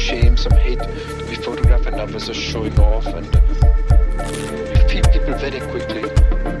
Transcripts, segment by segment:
shame, some hate. to be photographed and others are showing off and you feed people very quickly.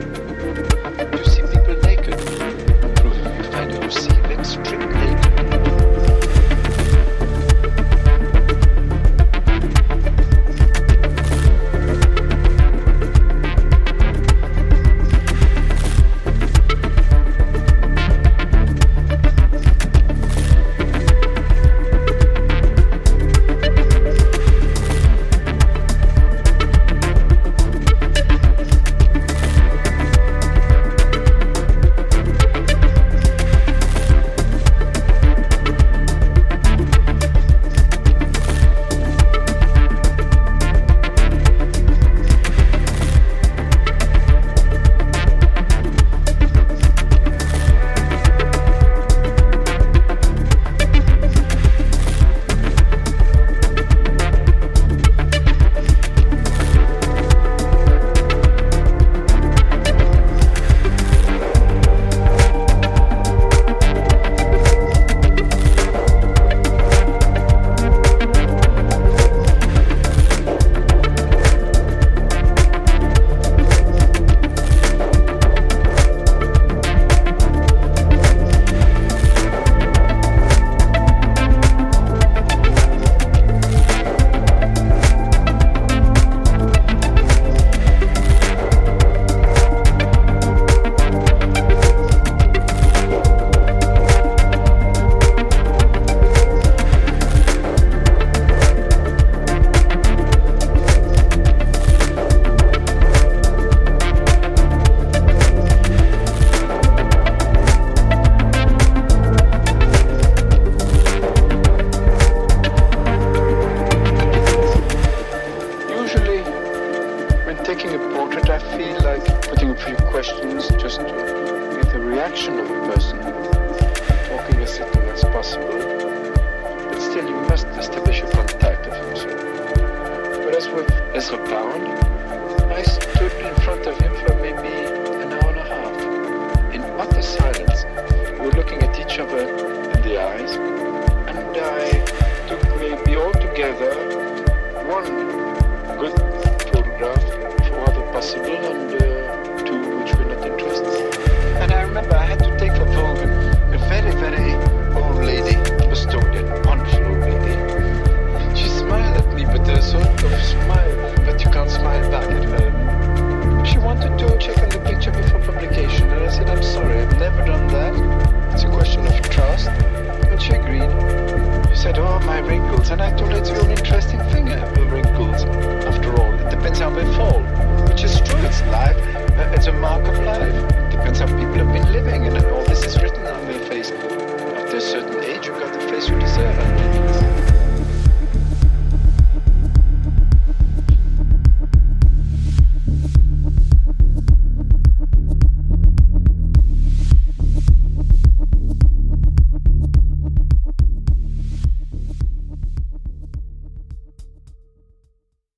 Like putting a few questions just to get the reaction of a person, talking as little as possible. But still, you must establish a contact of some sort. Whereas with Ezra Pound, possible and uh, to which were not interested. And I remember I had to take for Vogel a very, very old lady, Estonian, wonderful old lady. She smiled at me, but a sort of smile that you can't smile back at her. She wanted to check on the picture before publication, and I said, I'm sorry, I've never done that. It's a question of trust. And she agreed. She said, Oh, my wrinkles. And I told her it's your interesting thing, I have wrinkles. After all, it depends how they fall. It's life. Uh, it's a mark of life. Depends how people have been living, and all this is written on their face. After a certain age, you've got the face you deserve.